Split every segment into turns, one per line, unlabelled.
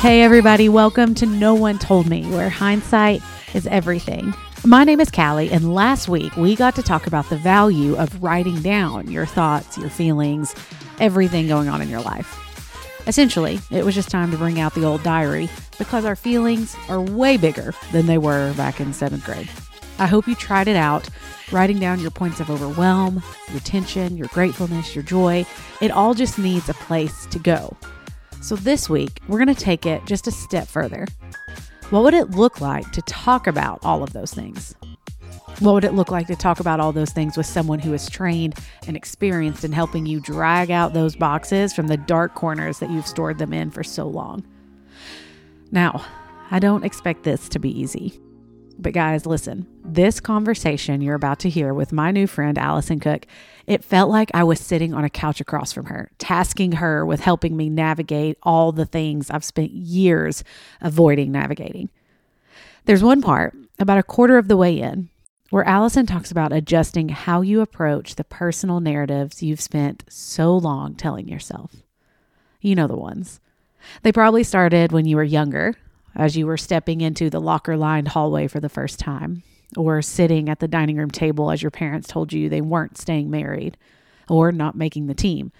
Hey, everybody, welcome to No One Told Me, where hindsight is everything. My name is Callie, and last week we got to talk about the value of writing down your thoughts, your feelings, everything going on in your life. Essentially, it was just time to bring out the old diary because our feelings are way bigger than they were back in seventh grade. I hope you tried it out, writing down your points of overwhelm, your tension, your gratefulness, your joy. It all just needs a place to go. So this week, we're going to take it just a step further. What would it look like to talk about all of those things? What would it look like to talk about all those things with someone who is trained and experienced in helping you drag out those boxes from the dark corners that you've stored them in for so long? Now, I don't expect this to be easy. But guys, listen, this conversation you're about to hear with my new friend Allison Cook, it felt like I was sitting on a couch across from her, tasking her with helping me navigate all the things I've spent years avoiding navigating. There's one part, about a quarter of the way in, where Allison talks about adjusting how you approach the personal narratives you've spent so long telling yourself. You know the ones. They probably started when you were younger, as you were stepping into the locker lined hallway for the first time, or sitting at the dining room table as your parents told you they weren't staying married, or not making the team,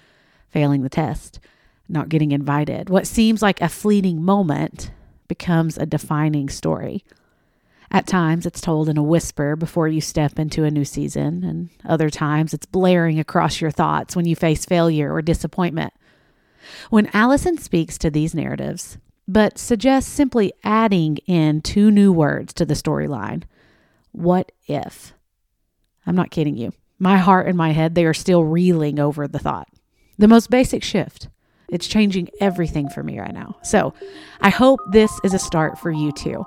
failing the test, not getting invited. What seems like a fleeting moment becomes a defining story. At times, it's told in a whisper before you step into a new season, and other times, it's blaring across your thoughts when you face failure or disappointment. When Allison speaks to these narratives, but suggests simply adding in two new words to the storyline. What if? I'm not kidding you. My heart and my head, they are still reeling over the thought. The most basic shift. It's changing everything for me right now. So I hope this is a start for you too.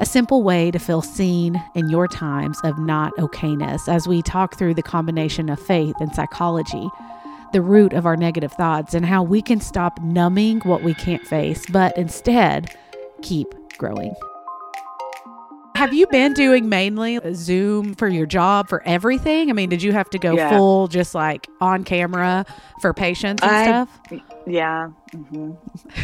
A simple way to feel seen in your times of not okayness as we talk through the combination of faith and psychology the root of our negative thoughts and how we can stop numbing what we can't face, but instead keep growing. Have you been doing mainly Zoom for your job for everything? I mean, did you have to go yeah. full just like on camera for patients and I, stuff?
Yeah. Mm-hmm.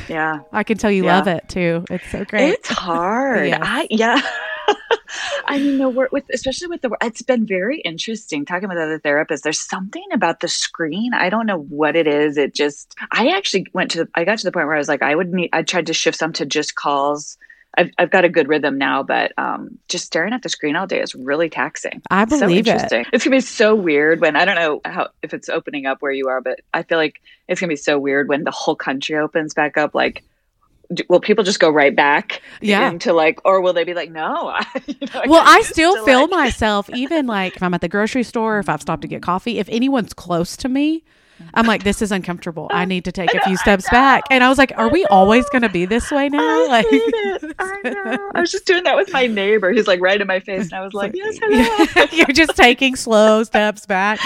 Yeah.
I can tell you yeah. love it too. It's so great.
It's hard. yes. I, yeah. I mean, the work with, especially with the, it's been very interesting talking with other therapists. There's something about the screen. I don't know what it is. It just, I actually went to, the, I got to the point where I was like, I would need, I tried to shift some to just calls. I've, I've got a good rhythm now, but um, just staring at the screen all day is really taxing.
I believe
so interesting.
it.
It's gonna be so weird when I don't know how if it's opening up where you are, but I feel like it's gonna be so weird when the whole country opens back up. Like will people just go right back
yeah
into like or will they be like no
you know, well i still feel like... myself even like if i'm at the grocery store if i've stopped to get coffee if anyone's close to me i'm like this is uncomfortable. I need to take a few steps back. And i was like are we always going to be this way now? I
like it. I, know. I was just doing that with my neighbor. He's like right in my face and i was like yes hello.
you're just taking slow steps back.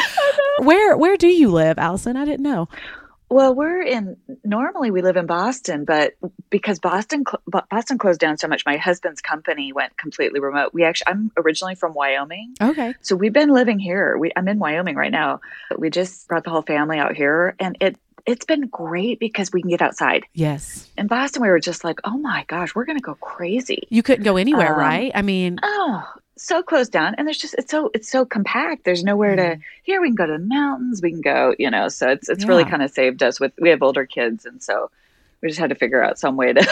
Where where do you live allison? I didn't know
well, we're in normally we live in Boston, but because Boston Boston closed down so much, my husband's company went completely remote. We actually I'm originally from Wyoming.
Okay.
So we've been living here. We I'm in Wyoming right now. We just brought the whole family out here and it it's been great because we can get outside.
Yes.
In Boston, we were just like, oh my gosh, we're going to go crazy.
You couldn't go anywhere, um, right? I mean,
oh, so closed down and there's just it's so it's so compact there's nowhere mm. to here we can go to the mountains we can go you know so it's it's yeah. really kind of saved us with we have older kids and so we just had to figure out some way to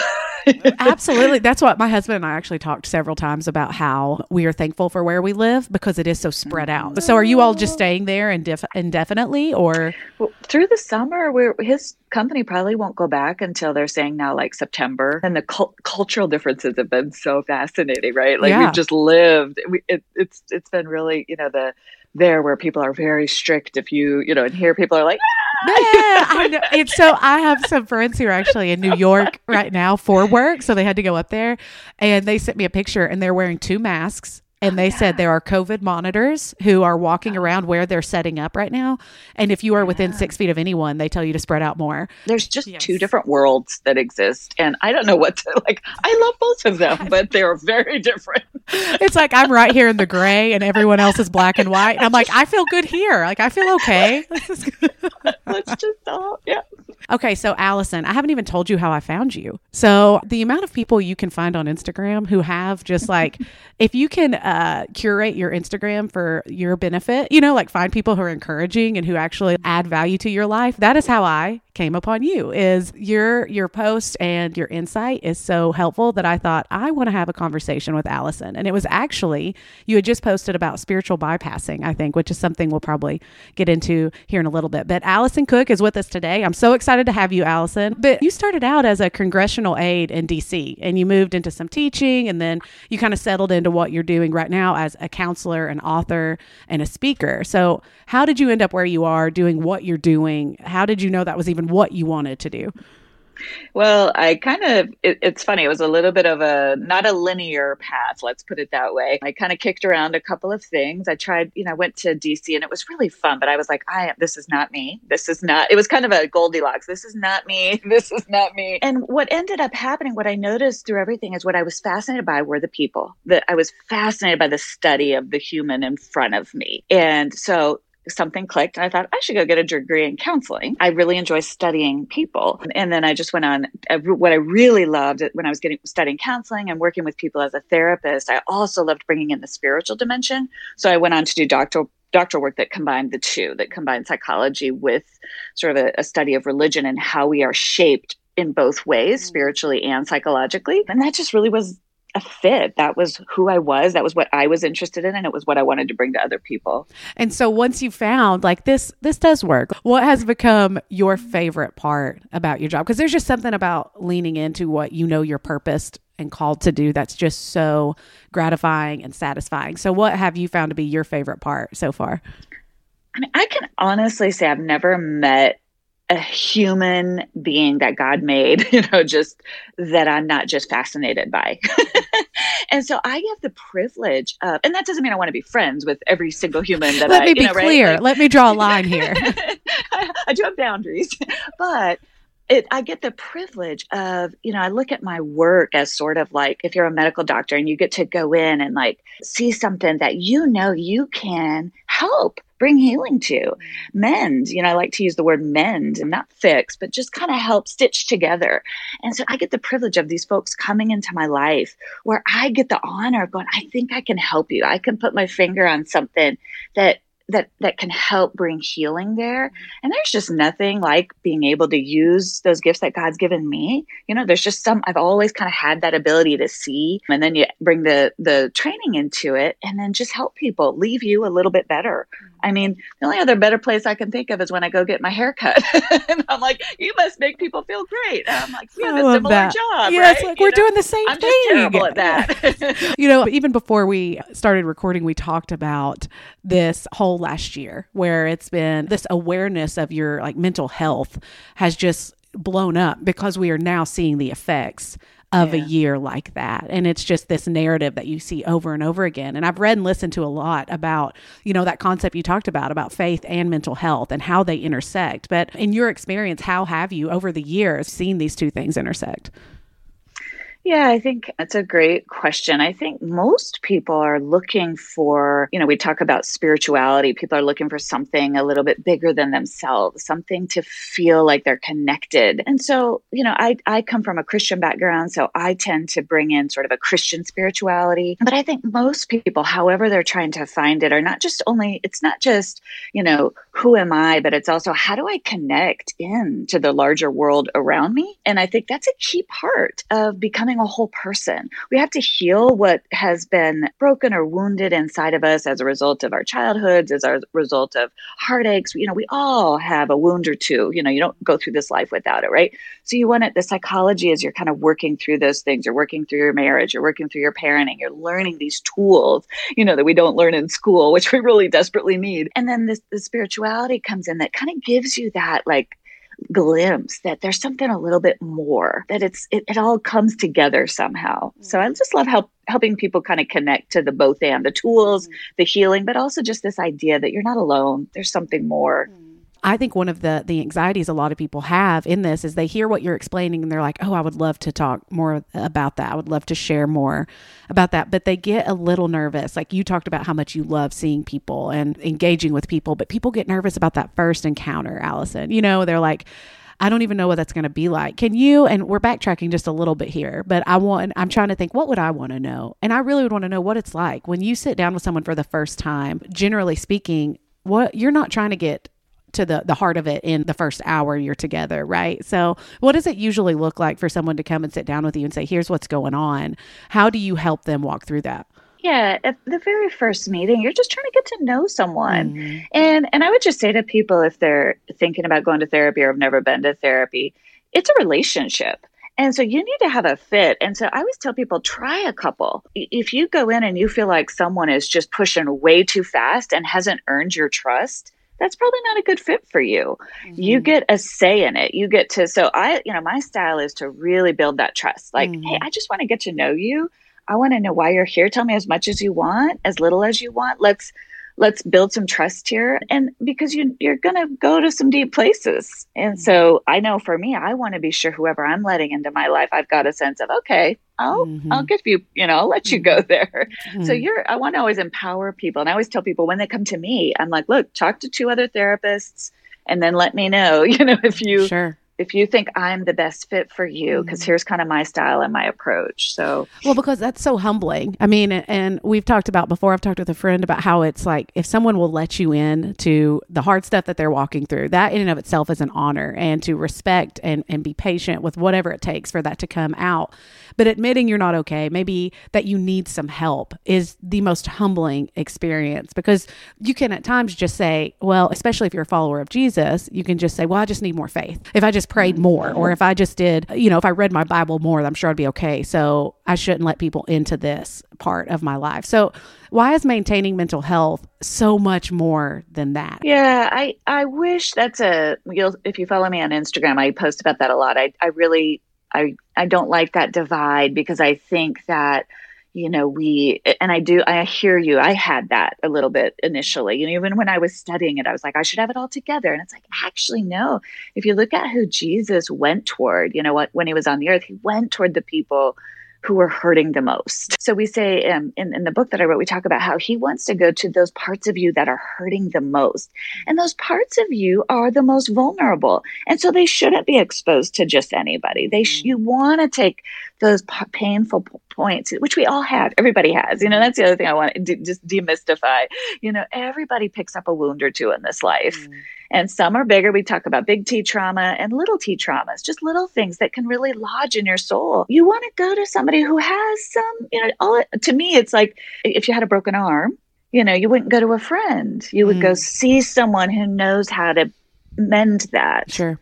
absolutely. That's what my husband and i actually talked several times about how we are thankful for where we live because it is so spread out. So are you all just mm-hmm. staying there indef- indefinitely or?
Well, through the summer we're his company probably won't go back until they're saying now like september. And the cultural differences have been so fascinating right? Like yeah. we've just lived we, it, it's it's been really you know the there where people are very strict if you you know and here people are like
ah! yeah I know. And so i have some friends who are actually in new york right now for work so they had to go up there and they sent me a picture and they're wearing two masks and they said there are COVID monitors who are walking around where they're setting up right now. And if you are within six feet of anyone, they tell you to spread out more.
There's just yes. two different worlds that exist. And I don't know what to like. I love both of them, but they're very different.
it's like I'm right here in the gray and everyone else is black and white. And I'm like, I feel good here. Like, I feel okay.
Let's just all, yeah.
Okay, so Allison, I haven't even told you how I found you. So the amount of people you can find on Instagram who have just like, if you can uh, curate your Instagram for your benefit, you know, like find people who are encouraging and who actually add value to your life. That is how I came upon you is your your post and your insight is so helpful that I thought I want to have a conversation with Allison. And it was actually you had just posted about spiritual bypassing, I think, which is something we'll probably get into here in a little bit. But Allison Cook is with us today. I'm so excited to have you, Allison. But you started out as a congressional aide in DC and you moved into some teaching and then you kind of settled into what you're doing right now as a counselor, an author, and a speaker. So how did you end up where you are doing what you're doing? How did you know that was even what you wanted to do?
Well, I kind of, it, it's funny. It was a little bit of a, not a linear path, let's put it that way. I kind of kicked around a couple of things. I tried, you know, I went to DC and it was really fun, but I was like, I, am, this is not me. This is not, it was kind of a Goldilocks. This is not me. This is not me. And what ended up happening, what I noticed through everything is what I was fascinated by were the people that I was fascinated by the study of the human in front of me. And so something clicked and I thought I should go get a degree in counseling. I really enjoy studying people. And then I just went on what I really loved when I was getting studying counseling and working with people as a therapist. I also loved bringing in the spiritual dimension. So I went on to do doctoral doctoral work that combined the two, that combined psychology with sort of a, a study of religion and how we are shaped in both ways, mm-hmm. spiritually and psychologically. And that just really was a fit. That was who I was. That was what I was interested in, and it was what I wanted to bring to other people.
And so once you found like this, this does work. What has become your favorite part about your job? Because there's just something about leaning into what you know you're purposed and called to do that's just so gratifying and satisfying. So what have you found to be your favorite part so far?
I mean, I can honestly say I've never met a human being that God made, you know, just that I'm not just fascinated by. and so I have the privilege of, and that doesn't mean I want to be friends with every single human that
Let
I,
me be
know,
clear.
Right? Like,
Let me draw a line here.
I, I do have boundaries, but it, I get the privilege of, you know, I look at my work as sort of like if you're a medical doctor and you get to go in and like see something that you know you can help bring healing to, mend. You know, I like to use the word mend and not fix, but just kind of help stitch together. And so I get the privilege of these folks coming into my life where I get the honor of going, I think I can help you. I can put my finger on something that that that can help bring healing there. And there's just nothing like being able to use those gifts that god's given me. You know there's just some i've always kind of had that ability to see and then you bring the the training into it and then just help people leave you a little bit better. I mean the only other better place i can think of is when i go get my hair cut. And i'm like you must make people feel great. And i'm like you have a oh, similar
that.
job
yeah,
right?
it's like
you
we're
know?
doing the same
i'm
thing.
terrible at that.
You know even before we started recording we talked about this whole last year where it's been this awareness of your like mental health has just blown up because we are now seeing the effects of yeah. a year like that. And it's just this narrative that you see over and over again. And i've read and listened to a lot about you know that concept you talked about about faith and mental health and how they intersect. But in your experience how have you over the years seen these two things intersect
yeah, I think that's a great question. I think most people are looking for, you know, we talk about spirituality. People are looking for something a little bit bigger than themselves, something to feel like they're connected. And so, you know, I, I come from a Christian background, so I tend to bring in sort of a Christian spirituality. But I think most people, however they're trying to find it, are not just only, it's not just, you know, who am I, but it's also how do I connect in to the larger world around me? And I think that's a key part of becoming becoming a whole person. We have to heal what has been broken or wounded inside of us as a result of our childhoods, as a result of heartaches. You know, we all have a wound or two. You know, you don't go through this life without it, right? So you want it, the psychology is you're kind of working through those things. You're working through your marriage, you're working through your parenting, you're learning these tools, you know, that we don't learn in school, which we really desperately need. And then this the spirituality comes in that kind of gives you that like glimpse that there's something a little bit more that it's it, it all comes together somehow so i just love help helping people kind of connect to the both and the tools mm-hmm. the healing but also just this idea that you're not alone there's something more mm-hmm.
I think one of the the anxieties a lot of people have in this is they hear what you're explaining and they're like, "Oh, I would love to talk more about that. I would love to share more about that." But they get a little nervous. Like you talked about how much you love seeing people and engaging with people, but people get nervous about that first encounter, Allison. You know, they're like, I don't even know what that's going to be like. Can you, and we're backtracking just a little bit here, but I want, I'm trying to think, what would I want to know? And I really would want to know what it's like when you sit down with someone for the first time, generally speaking, what you're not trying to get to the the heart of it in the first hour you're together, right? So, what does it usually look like for someone to come and sit down with you and say, "Here's what's going on." How do you help them walk through that?
Yeah, at the very first meeting, you're just trying to get to know someone. Mm-hmm. And and I would just say to people if they're thinking about going to therapy or have never been to therapy, it's a relationship. And so you need to have a fit. And so I always tell people try a couple. If you go in and you feel like someone is just pushing way too fast and hasn't earned your trust, that's probably not a good fit for you. Mm-hmm. You get a say in it. You get to, so I, you know, my style is to really build that trust. Like, mm-hmm. hey, I just want to get to know you. I want to know why you're here. Tell me as much as you want, as little as you want. Let's let's build some trust here and because you you're going to go to some deep places and so i know for me i want to be sure whoever i'm letting into my life i've got a sense of okay i'll mm-hmm. i'll give you you know i'll let you go mm-hmm. there mm-hmm. so you're i want to always empower people and i always tell people when they come to me i'm like look talk to two other therapists and then let me know you know if you
sure
if you think I'm the best fit for you, because mm-hmm. here's kind of my style and my approach. So,
well, because that's so humbling. I mean, and we've talked about before, I've talked with a friend about how it's like if someone will let you in to the hard stuff that they're walking through, that in and of itself is an honor and to respect and, and be patient with whatever it takes for that to come out. But admitting you're not okay, maybe that you need some help is the most humbling experience because you can at times just say, well, especially if you're a follower of Jesus, you can just say, well, I just need more faith. If I just just prayed more, or if I just did, you know, if I read my Bible more, I'm sure I'd be okay. So I shouldn't let people into this part of my life. So why is maintaining mental health so much more than that?
Yeah, I I wish that's a you'll if you follow me on Instagram, I post about that a lot. I I really I I don't like that divide because I think that you know, we, and I do, I hear you. I had that a little bit initially. You know, even when I was studying it, I was like, I should have it all together. And it's like, actually, no. If you look at who Jesus went toward, you know, what, when he was on the earth, he went toward the people who were hurting the most. So we say um, in, in the book that I wrote, we talk about how he wants to go to those parts of you that are hurting the most. And those parts of you are the most vulnerable. And so they shouldn't be exposed to just anybody. They sh- you want to take those p- painful points, which we all have. Everybody has. You know, that's the other thing I want to de- just demystify. You know, everybody picks up a wound or two in this life. Mm. And some are bigger. We talk about big T trauma and little T traumas, just little things that can really lodge in your soul. You want to go to somebody who has some, you know, all to me, it's like if you had a broken arm, you know, you wouldn't go to a friend. You would mm. go see someone who knows how to mend that.
Sure.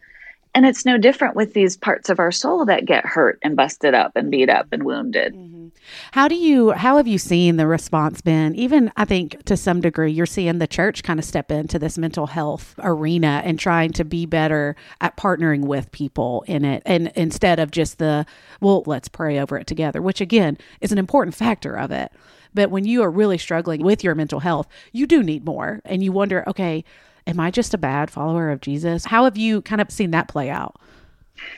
And it's no different with these parts of our soul that get hurt and busted up and beat up and wounded.
Mm-hmm. How do you, how have you seen the response been? Even I think to some degree, you're seeing the church kind of step into this mental health arena and trying to be better at partnering with people in it. And instead of just the, well, let's pray over it together, which again is an important factor of it. But when you are really struggling with your mental health, you do need more. And you wonder, okay, am I just a bad follower of Jesus? How have you kind of seen that play out?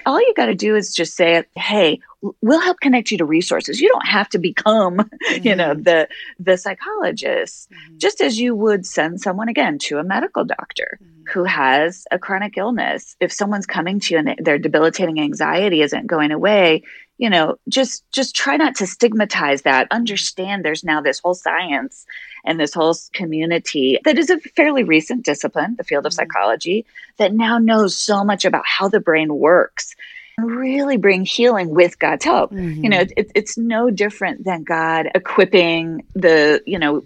All you got to do is just say, "Hey, we'll help connect you to resources. You don't have to become, mm-hmm. you know, mm-hmm. the the psychologist. Mm-hmm. Just as you would send someone again to a medical doctor mm-hmm. who has a chronic illness. If someone's coming to you and their debilitating anxiety isn't going away, you know just just try not to stigmatize that understand there's now this whole science and this whole community that is a fairly recent discipline the field of mm-hmm. psychology that now knows so much about how the brain works and really bring healing with god's help mm-hmm. you know it, it's no different than god equipping the you know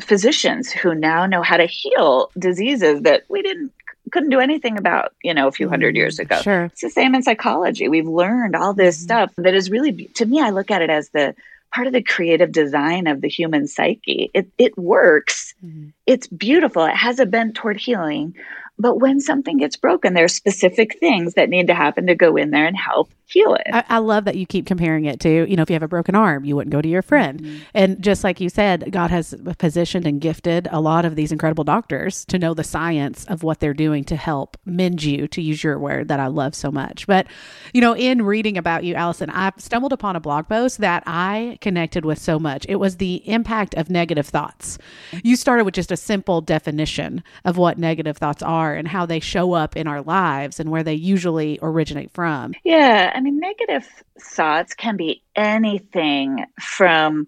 physicians who now know how to heal diseases that we didn't couldn't do anything about, you know, a few hundred years ago.
Sure.
It's the same in psychology. We've learned all this mm-hmm. stuff that is really, to me, I look at it as the part of the creative design of the human psyche. It, it works. Mm-hmm. It's beautiful. It has a bent toward healing. But when something gets broken, there are specific things that need to happen to go in there and help heal it.
I, I, love that you keep comparing it to, you know, if you have a broken arm, you wouldn't go to your friend. Mm-hmm. And just like you said, God has positioned and gifted a lot of these incredible doctors to know the science of what they're doing to help mend you, to use your word that I love so much. But, you know, in reading about you, Allison, I stumbled upon a blog post that I connected with so much. It was the impact of negative thoughts. You started with just a simple definition of what negative thoughts are are and how they show up in our lives and where they usually originate from.
Yeah. I mean, negative thoughts can be anything from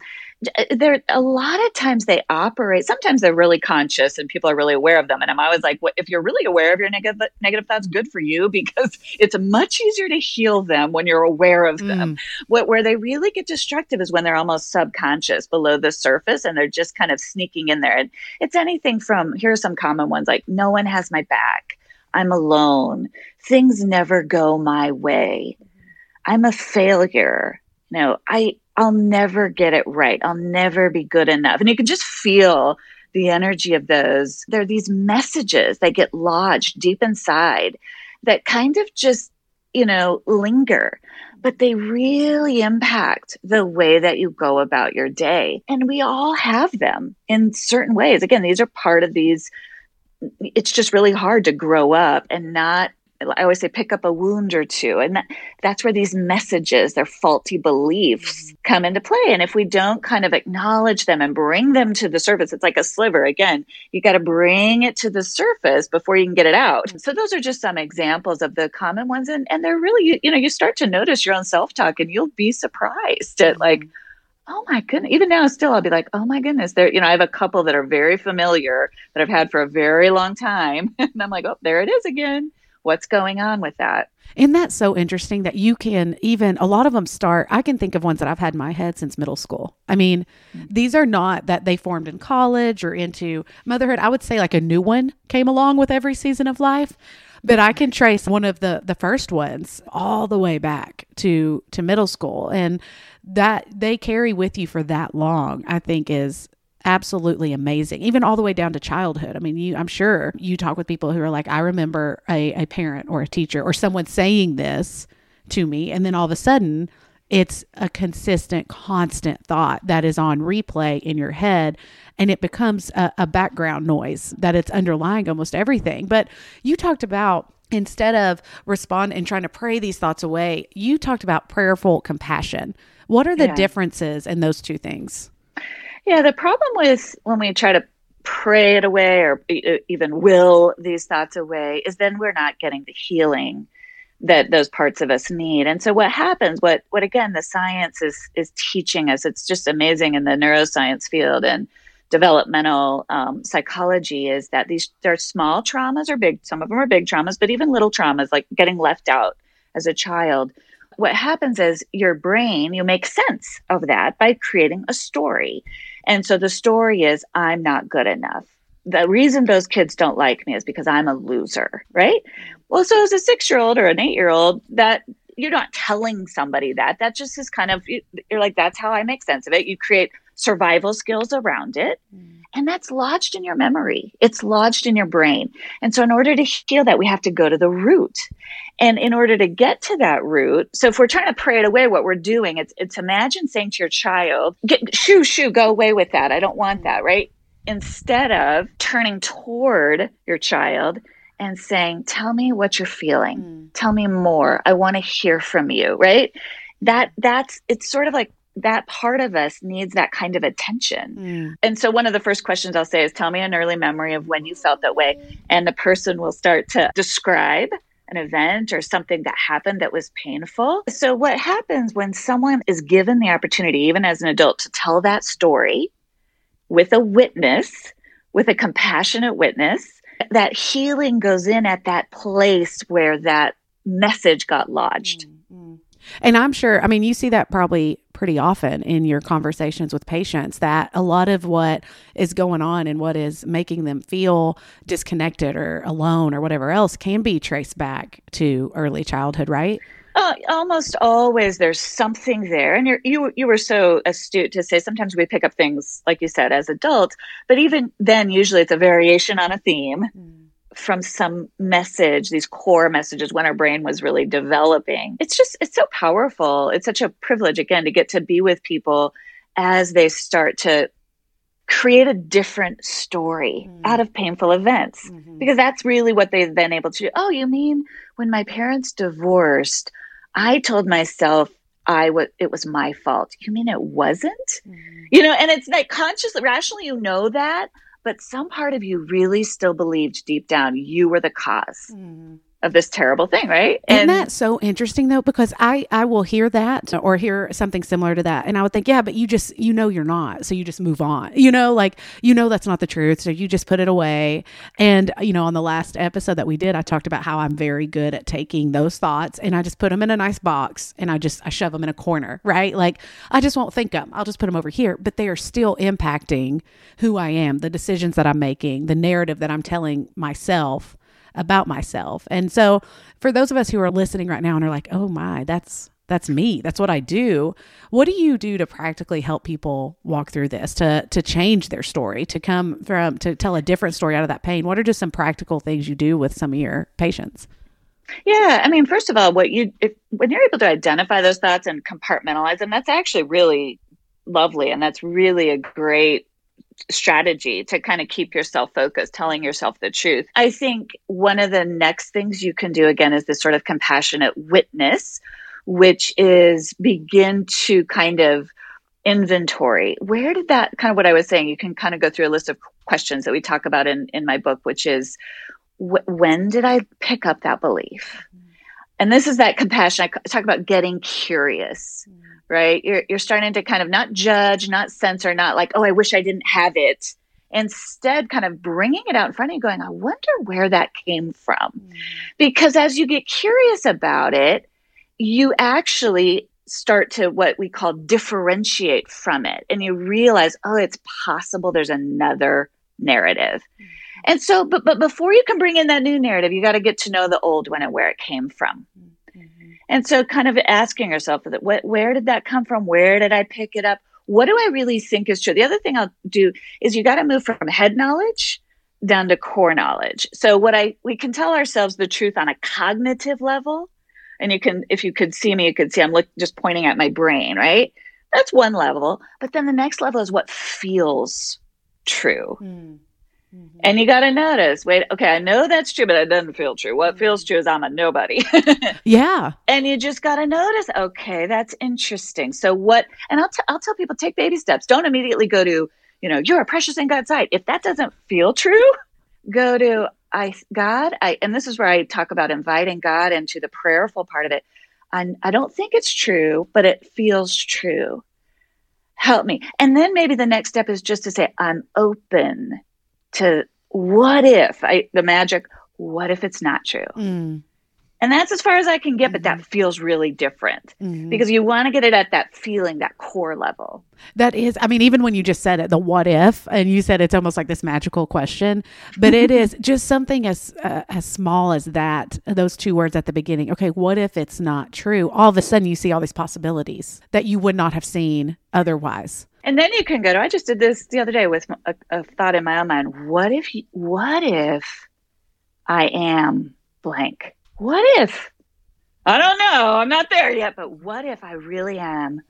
there a lot of times they operate sometimes they're really conscious and people are really aware of them and i'm always like well, if you're really aware of your negative negative thoughts good for you because it's much easier to heal them when you're aware of them. Mm. what where they really get destructive is when they're almost subconscious below the surface and they're just kind of sneaking in there and it's anything from here are some common ones like no one has my back. I'm alone. Things never go my way. I'm a failure. No i I'll never get it right. I'll never be good enough. And you can just feel the energy of those. There are these messages that get lodged deep inside that kind of just, you know, linger, but they really impact the way that you go about your day. And we all have them in certain ways. Again, these are part of these. It's just really hard to grow up and not I always say pick up a wound or two. And that, that's where these messages, their faulty beliefs mm-hmm. come into play. And if we don't kind of acknowledge them and bring them to the surface, it's like a sliver. Again, you got to bring it to the surface before you can get it out. Mm-hmm. So those are just some examples of the common ones. And, and they're really, you, you know, you start to notice your own self talk and you'll be surprised at like, mm-hmm. oh my goodness even now still i'll be like oh my goodness there you know i have a couple that are very familiar that i've had for a very long time and i'm like oh there it is again what's going on with that.
And that's so interesting that you can even, a lot of them start, I can think of ones that I've had in my head since middle school. I mean, mm-hmm. these are not that they formed in college or into motherhood. I would say like a new one came along with every season of life. But I can trace one of the the first ones all the way back to to middle school and that they carry with you for that long I think is absolutely amazing even all the way down to childhood. I mean you i'm sure you talk with people who are like i remember a, a parent or a teacher or someone saying this to me and then all of a sudden it's a consistent constant thought that is on replay in your head and it becomes a, a background noise that it's underlying almost everything. But you talked about instead of respond and trying to pray these thoughts away you talked about prayerful compassion. What are the yeah. differences in those two things
yeah, the problem with when we try to pray it away or even will these thoughts away is then we're not getting the healing that those parts of us need. And so what happens, what what again the science is is teaching us, it's just amazing in the neuroscience field and developmental um, psychology is that these are small traumas or big some of them are big traumas but even little traumas like getting left out as a child what happens is your brain, you make sense of that by creating a story. And so the story is, I'm not good enough. The reason those kids don't like me is because I'm a loser, right? Well, so as a six year old or an eight year old, that you're not telling somebody that. That just is kind of, you're like, that's how I make sense of it. You create survival skills around it. Mm. And that's lodged in your memory. It's lodged in your brain. And so in order to heal that, we have to go to the root. And in order to get to that root, so if we're trying to pray it away, what we're doing, it's it's imagine saying to your child, get shoo, shoo, go away with that. I don't want that, right? Instead of turning toward your child and saying, Tell me what you're feeling. Mm. Tell me more. I want to hear from you, right? That that's it's sort of like that part of us needs that kind of attention. Mm. And so, one of the first questions I'll say is, Tell me an early memory of when you felt that way. And the person will start to describe an event or something that happened that was painful. So, what happens when someone is given the opportunity, even as an adult, to tell that story with a witness, with a compassionate witness, that healing goes in at that place where that message got lodged. Mm-hmm.
And I'm sure, I mean, you see that probably pretty often in your conversations with patients that a lot of what is going on and what is making them feel disconnected or alone or whatever else can be traced back to early childhood, right?
Uh, almost always there's something there. And you you were so astute to say sometimes we pick up things like you said as adults but even then usually it's a variation on a theme. Mm from some message, these core messages when our brain was really developing. It's just, it's so powerful. It's such a privilege, again, to get to be with people as they start to create a different story mm-hmm. out of painful events mm-hmm. because that's really what they've been able to do. Oh, you mean when my parents divorced, I told myself I was it was my fault. You mean it wasn't? Mm-hmm. You know, and it's like consciously rationally you know that, but some part of you really still believed deep down you were the because mm of this terrible thing, right?
And Isn't that so interesting though? Because I I will hear that or hear something similar to that, and I would think, yeah, but you just you know you're not, so you just move on. You know, like you know that's not the truth, so you just put it away. And you know, on the last episode that we did, I talked about how I'm very good at taking those thoughts and I just put them in a nice box and I just I shove them in a corner, right? Like I just won't think them. I'll just put them over here, but they are still impacting who I am, the decisions that I'm making, the narrative that I'm telling myself about myself. And so for those of us who are listening right now and are like, "Oh my, that's that's me. That's what I do." What do you do to practically help people walk through this, to to change their story, to come from to tell a different story out of that pain? What are just some practical things you do with some of your patients?
Yeah, I mean, first of all, what you if, when you're able to identify those thoughts and compartmentalize them, that's actually really lovely and that's really a great strategy to kind of keep yourself focused, telling yourself the truth. I think one of the next things you can do again is this sort of compassionate witness, which is begin to kind of inventory. Where did that kind of what I was saying? You can kind of go through a list of questions that we talk about in, in my book, which is wh- when did I pick up that belief? And this is that compassion. I talk about getting curious. Mm right? You're, you're starting to kind of not judge, not censor, not like, oh, I wish I didn't have it. Instead, kind of bringing it out in front of you, going, I wonder where that came from. Mm-hmm. Because as you get curious about it, you actually start to what we call differentiate from it. And you realize, oh, it's possible there's another narrative. Mm-hmm. And so, but but before you can bring in that new narrative, you got to get to know the old one and where it came from. Mm-hmm. And so, kind of asking yourself, what, where did that come from? Where did I pick it up? What do I really think is true? The other thing I'll do is you got to move from head knowledge down to core knowledge. So, what I we can tell ourselves the truth on a cognitive level, and you can, if you could see me, you could see I'm look, just pointing at my brain, right? That's one level. But then the next level is what feels true. Mm. Mm-hmm. And you got to notice, wait, okay, I know that's true, but it doesn't feel true. What mm-hmm. feels true is I'm a nobody.
yeah.
And you just got to notice, okay, that's interesting. So what, and I'll, t- I'll tell people take baby steps. Don't immediately go to, you know, you're a precious in God's sight. If that doesn't feel true, go to, I, God, I, and this is where I talk about inviting God into the prayerful part of it. I, I don't think it's true, but it feels true. Help me. And then maybe the next step is just to say, I'm open to what if I, the magic, what if it's not true? Mm. And that's as far as I can get, but that mm-hmm. feels really different mm-hmm. because you want to get it at that feeling, that core level.
That is, I mean, even when you just said it, the what if, and you said it's almost like this magical question, but it is just something as uh, as small as that. Those two words at the beginning. Okay, what if it's not true? All of a sudden, you see all these possibilities that you would not have seen otherwise.
And then you can go to, I just did this the other day with a, a thought in my own mind. What if, what if I am blank? What if? I don't know. I'm not there yet, but what if I really am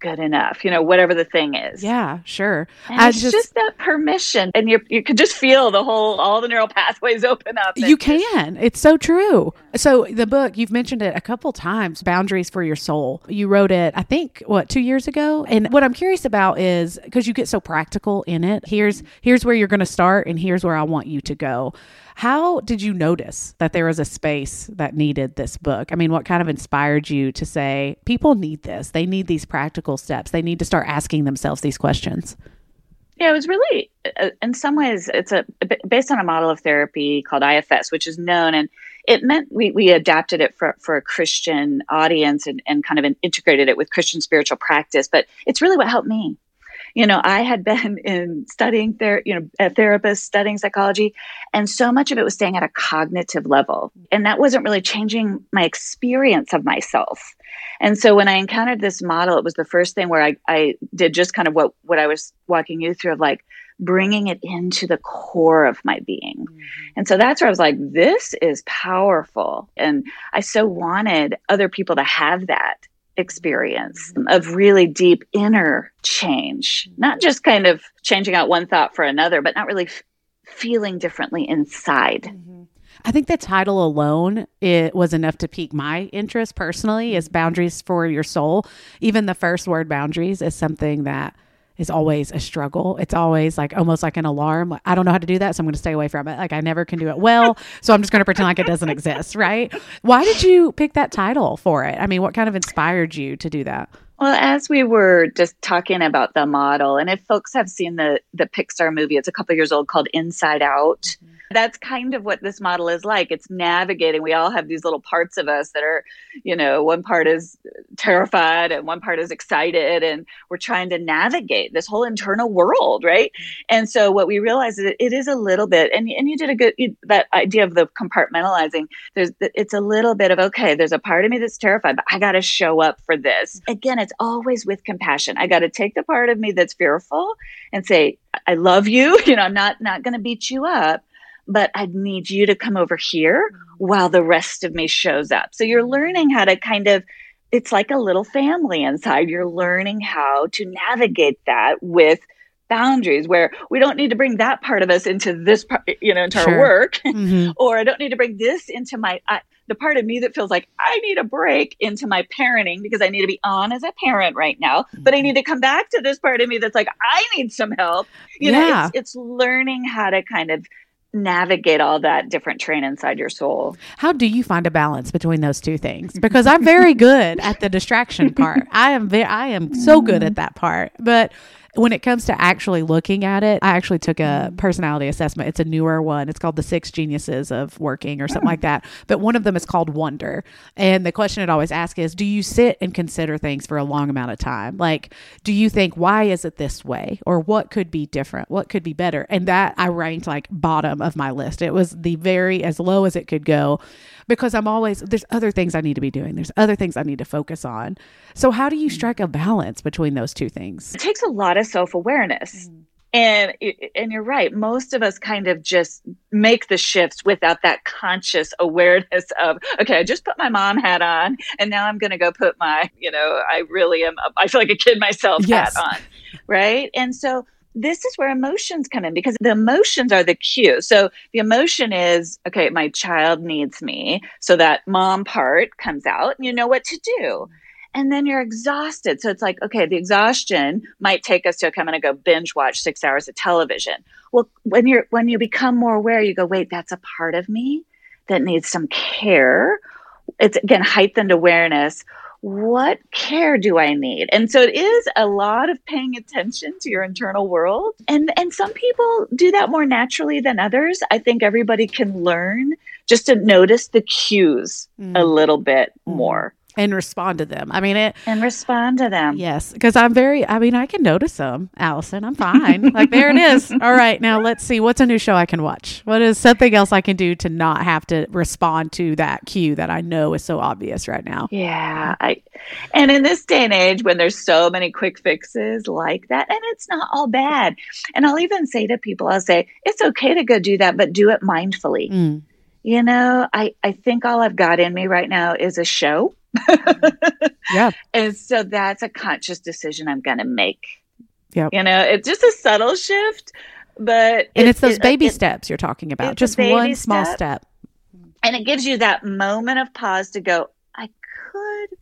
good enough, you know, whatever the thing is.
Yeah, sure.
And it's just, just, that permission. And you you could just feel the whole all the neural pathways open up.
You can. It's so true. So the book, you've mentioned it a couple times, Boundaries for Your Soul. You wrote it, I think, what, two years ago? And what I'm curious about is because you get so practical in it, here's here's where you're gonna start and here's where I want you to go. How did you notice that there was a space that needed this book? I mean, what kind of inspired you to say, people need this? They need these practical steps. They need to start asking themselves these questions.
Yeah, it was really, uh, in some ways, it's a based on a model of therapy called IFS, which is known, and it meant we, we adapted it for, for a Christian audience and, and kind of integrated it with Christian spiritual practice. But it's really what helped me you know, I had been in studying there, you know, a therapist studying psychology, and so much of it was staying at a cognitive level. And that wasn't really changing my experience of myself. And so when I encountered this model, it was the first thing where I, I did just kind of what, what I was walking you through of like bringing it into the core of my being. Mm-hmm. And so that's where I was like, this is powerful. And I so wanted other people to have that experience of really deep inner change, not just kind of changing out one thought for another, but not really f- feeling differently inside. Mm-hmm.
I think the title alone it was enough to pique my interest personally is boundaries for your soul. Even the first word boundaries is something that is always a struggle. It's always like almost like an alarm. I don't know how to do that, so I'm going to stay away from it. Like I never can do it well, so I'm just going to pretend like it doesn't exist, right? Why did you pick that title for it? I mean, what kind of inspired you to do that?
Well, as we were just talking about the model, and if folks have seen the the Pixar movie, it's a couple years old called Inside Out. Mm-hmm. That's kind of what this model is like. It's navigating. We all have these little parts of us that are, you know, one part is terrified and one part is excited, and we're trying to navigate this whole internal world, right? And so what we realize is it is a little bit, and and you did a good that idea of the compartmentalizing. There's it's a little bit of okay. There's a part of me that's terrified, but I got to show up for this again it's always with compassion. I got to take the part of me that's fearful and say, I love you. You know, I'm not, not going to beat you up, but I'd need you to come over here while the rest of me shows up. So you're learning how to kind of, it's like a little family inside. You're learning how to navigate that with boundaries where we don't need to bring that part of us into this part, you know, into sure. our work, mm-hmm. or I don't need to bring this into my, I, the part of me that feels like I need a break into my parenting because I need to be on as a parent right now, mm-hmm. but I need to come back to this part of me that's like, I need some help. You yeah. know, it's, it's learning how to kind of navigate all that different train inside your soul.
How do you find a balance between those two things? Because I'm very good at the distraction part. I am very, I am so good at that part. But when it comes to actually looking at it, I actually took a personality assessment. It's a newer one. It's called the six geniuses of working or something like that. But one of them is called wonder. And the question it always asks is, do you sit and consider things for a long amount of time? Like, do you think, why is it this way? Or what could be different? What could be better? And that I ranked like bottom of my list. It was the very as low as it could go because I'm always, there's other things I need to be doing. There's other things I need to focus on. So, how do you strike a balance between those two things?
It takes a lot of self awareness. Mm. And and you're right. Most of us kind of just make the shifts without that conscious awareness of okay, I just put my mom hat on, and now I'm going to go put my you know I really am I feel like a kid myself yes. hat on, right? And so this is where emotions come in because the emotions are the cue. So the emotion is, okay, my child needs me. So that mom part comes out and you know what to do. And then you're exhausted. So it's like, okay, the exhaustion might take us to, okay, I'm going to go binge watch six hours of television. Well, when you're, when you become more aware, you go, wait, that's a part of me that needs some care. It's again, heightened awareness what care do I need? And so it is a lot of paying attention to your internal world. And and some people do that more naturally than others. I think everybody can learn just to notice the cues mm. a little bit mm. more
and respond to them. I mean, it
and respond to them.
Yes, because I'm very. I mean, I can notice them, Allison. I'm fine. like there it is. All right, now let's see what's a new show I can watch. What is something else I can do to not have to respond to that cue that I know is so obvious right now?
Yeah, I. And in this day and age, when there's so many quick fixes like that, and it's not all bad. And I'll even say to people, I'll say it's okay to go do that, but do it mindfully. Mm. You know, I I think all I've got in me right now is a show
yeah.
And so that's a conscious decision I'm going to make.
Yeah.
You know, it's just a subtle shift, but
and it's those baby it, steps you're talking about. Just one small step. step.
And it gives you that moment of pause to go, I could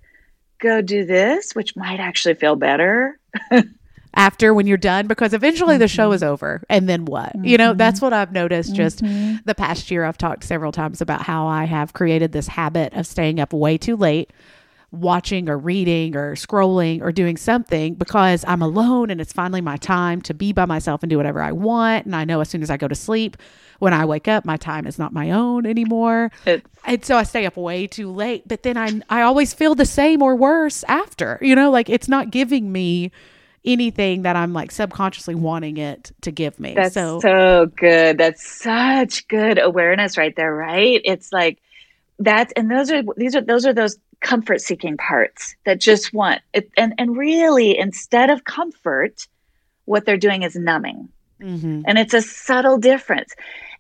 go do this, which might actually feel better.
after when you're done because eventually mm-hmm. the show is mm-hmm. over and then what mm-hmm. you know that's what i've noticed just mm-hmm. the past year i've talked several times about how i have created this habit of staying up way too late watching or reading or scrolling or doing something because i'm alone and it's finally my time to be by myself and do whatever i want and i know as soon as i go to sleep when i wake up my time is not my own anymore it's- and so i stay up way too late but then i i always feel the same or worse after you know like it's not giving me anything that I'm like subconsciously wanting it to give me.
That's
so,
so good. That's such good awareness right there, right? It's like that's and those are these are those are those comfort seeking parts that just want it and and really instead of comfort what they're doing is numbing. Mm-hmm. And it's a subtle difference.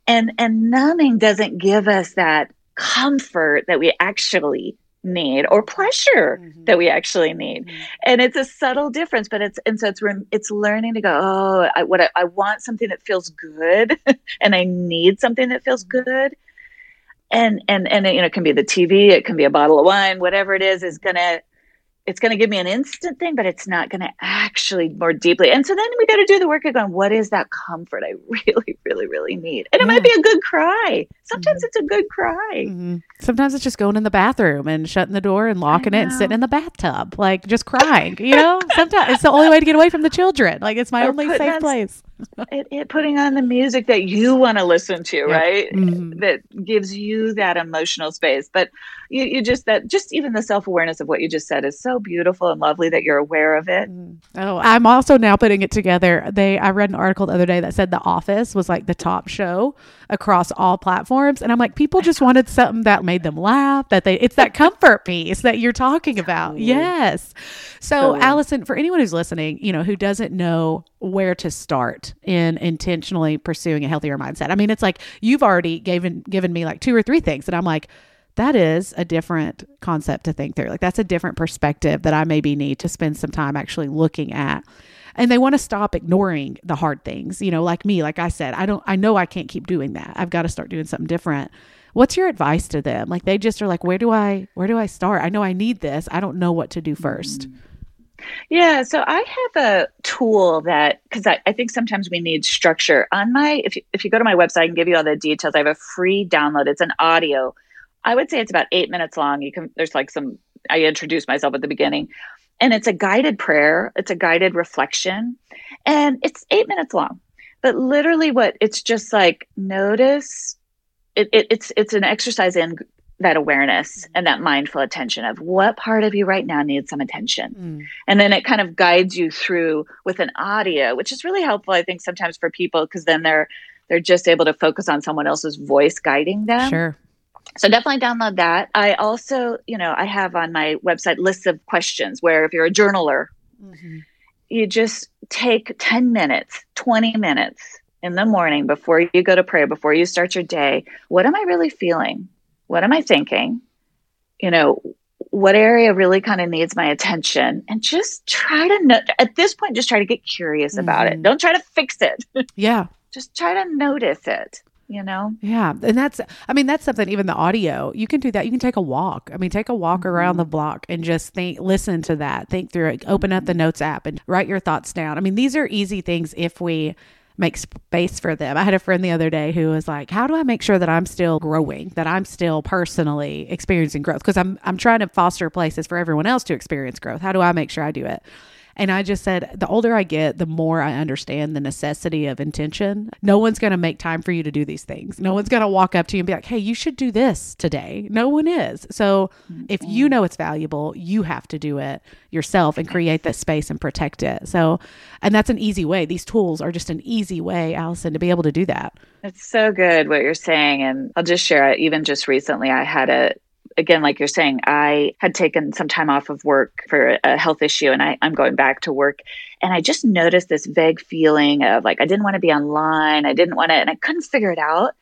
And and numbing doesn't give us that comfort that we actually need or pleasure mm-hmm. that we actually need mm-hmm. and it's a subtle difference but it's and so it's it's learning to go oh i what I, I want something that feels good and i need something that feels mm-hmm. good and and and you know it can be the tv it can be a bottle of wine whatever it is is gonna it's going to give me an instant thing, but it's not going to actually more deeply. And so then we got to do the work of going, what is that comfort I really, really, really need? And it yeah. might be a good cry. Sometimes mm-hmm. it's a good cry. Mm-hmm.
Sometimes it's just going in the bathroom and shutting the door and locking it and sitting in the bathtub, like just crying. You know, sometimes it's the only way to get away from the children. Like it's my or only safe place.
It, it, putting on the music that you want to listen to, yep. right? Mm-hmm. That gives you that emotional space. But you, you just that just even the self awareness of what you just said is so beautiful and lovely that you're aware of it. Mm.
Oh, I'm also now putting it together. They I read an article the other day that said The Office was like the top show across all platforms, and I'm like, people just wanted something that made them laugh. That they it's that comfort piece that you're talking about. Totally. Yes. So, totally. Allison, for anyone who's listening, you know, who doesn't know where to start in intentionally pursuing a healthier mindset. I mean, it's like you've already given given me like two or three things, and I'm like that is a different concept to think through. Like that's a different perspective that I maybe need to spend some time actually looking at. And they want to stop ignoring the hard things, you know, like me, like I said, I don't I know I can't keep doing that. I've got to start doing something different. What's your advice to them? Like they just are like, where do I where do I start? I know I need this. I don't know what to do first.
Yeah, so I have a tool that because I, I, think sometimes we need structure on my if you, if you go to my website, can give you all the details. I have a free download. It's an audio I would say it's about eight minutes long. You can, there's like some, I introduced myself at the beginning and it's a guided prayer. It's a guided reflection and it's eight minutes long, but literally what it's just like notice it, it, it's, it's an exercise in that awareness and that mindful attention of what part of you right now needs some attention. Mm. And then it kind of guides you through with an audio, which is really helpful, I think, sometimes for people because then they're they're just able to focus on someone else's voice guiding them.
Sure.
So definitely download that. I also, you know, I have on my website lists of questions where if you're a journaler, mm-hmm. you just take 10 minutes, 20 minutes in the morning before you go to pray, before you start your day. What am I really feeling? What am I thinking? You know, what area really kind of needs my attention and just try to know at this point just try to get curious about mm-hmm. it don't try to fix it
yeah
just try to notice it you know?
Yeah. And that's, I mean, that's something, even the audio, you can do that. You can take a walk. I mean, take a walk mm-hmm. around the block and just think, listen to that, think through it, open up the notes app and write your thoughts down. I mean, these are easy things if we make space for them. I had a friend the other day who was like, "How do I make sure that I'm still growing, that I'm still personally experiencing growth because I'm I'm trying to foster places for everyone else to experience growth. How do I make sure I do it?" And I just said, the older I get, the more I understand the necessity of intention. No one's going to make time for you to do these things. No one's going to walk up to you and be like, hey, you should do this today. No one is. So if you know it's valuable, you have to do it yourself and create that space and protect it. So, and that's an easy way. These tools are just an easy way, Allison, to be able to do that.
It's so good what you're saying. And I'll just share it. Even just recently, I had a again, like you're saying, I had taken some time off of work for a health issue and I, I'm going back to work. And I just noticed this vague feeling of like, I didn't want to be online. I didn't want to, and I couldn't figure it out.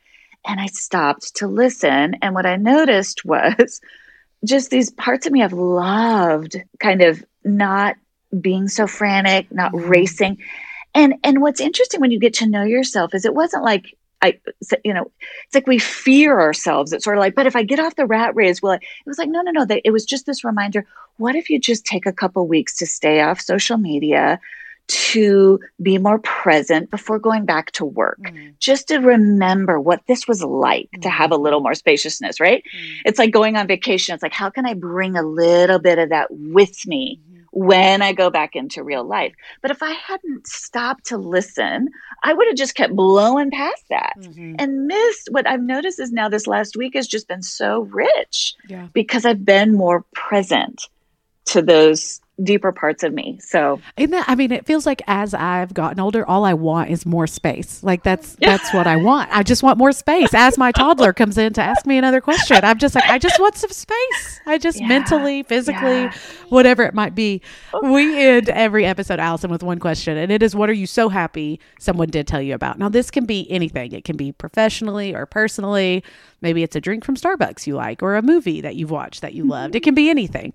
And I stopped to listen. And what I noticed was just these parts of me I've loved kind of not being so frantic, not mm-hmm. racing. And and what's interesting when you get to know yourself is it wasn't like I, you know, it's like we fear ourselves. It's sort of like, but if I get off the rat race, well, it was like, no, no, no. They, it was just this reminder. What if you just take a couple weeks to stay off social media, to be more present before going back to work, mm. just to remember what this was like mm. to have a little more spaciousness, right? Mm. It's like going on vacation. It's like, how can I bring a little bit of that with me? When I go back into real life. But if I hadn't stopped to listen, I would have just kept blowing past that mm-hmm. and missed what I've noticed is now this last week has just been so rich yeah. because I've been more present to those deeper parts of me. So, In
that, I mean, it feels like as I've gotten older, all I want is more space. Like that's that's what I want. I just want more space. As my toddler comes in to ask me another question, I'm just like, I just want some space. I just yeah. mentally, physically, yeah. whatever it might be. Oh. We end every episode, Allison, with one question, and it is, "What are you so happy someone did tell you about?" Now, this can be anything. It can be professionally or personally. Maybe it's a drink from Starbucks you like, or a movie that you've watched that you loved. It mm-hmm. can be anything.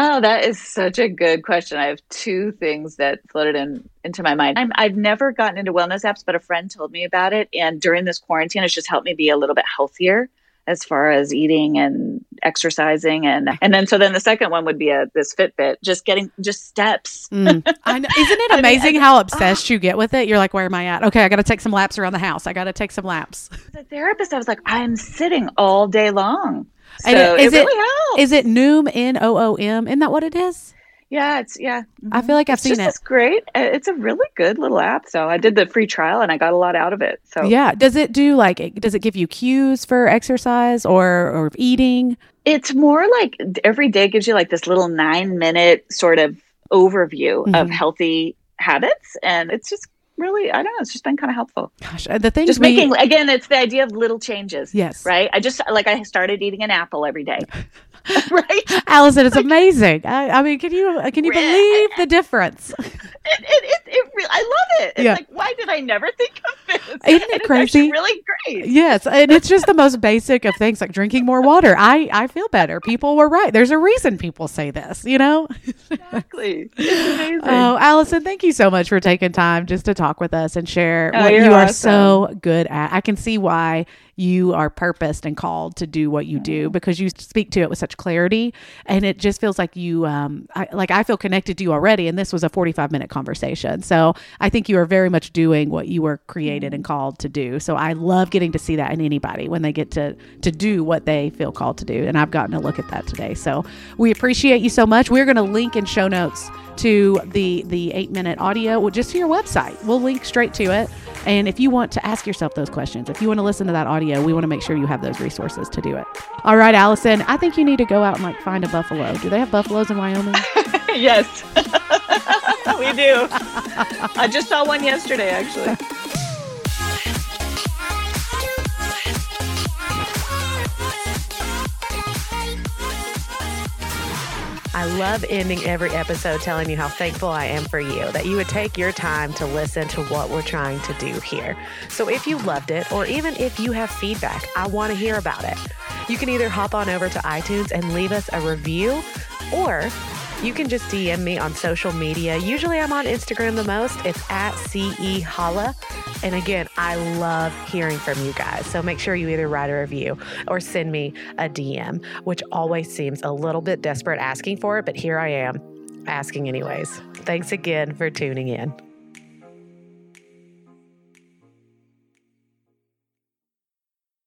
Oh, that is such a good question. I have two things that floated in into my mind. i have never gotten into wellness apps, but a friend told me about it, and during this quarantine, it's just helped me be a little bit healthier as far as eating and exercising and and then so then the second one would be a this Fitbit, just getting just steps.
Mm. I know. Isn't it amazing I mean, how obsessed you get with it? You're like, where am I at? Okay, I got to take some laps around the house. I got to take some laps.
The therapist, I was like, I'm sitting all day long. So
and
is
it,
really helps.
Is it Noom N O O M? Isn't that what it is?
Yeah, it's yeah.
Mm-hmm. I feel like I've
it's
seen it.
It's great. It's a really good little app. So I did the free trial and I got a lot out of it. So
yeah, does it do like does it give you cues for exercise or or eating?
It's more like every day gives you like this little nine minute sort of overview mm-hmm. of healthy habits, and it's just really? I don't know. It's just been kind of helpful.
Gosh uh, the thing
just making again it's the idea of little changes
yes.
right? I just like i started eating an apple every day. Right?
Allison it's like, amazing. I, I, mean can you uh, can you believe the difference?
It, it, it, it really, i love it. It's yeah. like why did i never think of this?
Isn't it crazy?
really great.
Yes and it's just the most basic of things like drinking more water. I i feel better. People were right. There's a reason people say this you know?
Exactly. It's amazing.
Oh allison thank you so much for taking time just to talk with us and share oh, what you are so good at. I can see why you are purposed and called to do what you do because you speak to it with such clarity and it just feels like you um I, like I feel connected to you already and this was a 45 minute conversation. So I think you are very much doing what you were created and called to do. So I love getting to see that in anybody when they get to to do what they feel called to do and I've gotten to look at that today. So we appreciate you so much. We're going to link in show notes to the the 8 minute audio well, just to your website. We'll link straight to it. And if you want to ask yourself those questions, if you want to listen to that audio, we want to make sure you have those resources to do it. All right, Allison, I think you need to go out and like find a buffalo. Do they have buffaloes in Wyoming?
yes, we do. I just saw one yesterday, actually.
I love ending every episode telling you how thankful I am for you, that you would take your time to listen to what we're trying to do here. So if you loved it, or even if you have feedback, I want to hear about it. You can either hop on over to iTunes and leave us a review, or you can just DM me on social media. Usually I'm on Instagram the most. It's at CE Holla. And again, I love hearing from you guys. So make sure you either write a review or send me a DM, which always seems a little bit desperate asking for it, but here I am asking anyways. Thanks again for tuning in.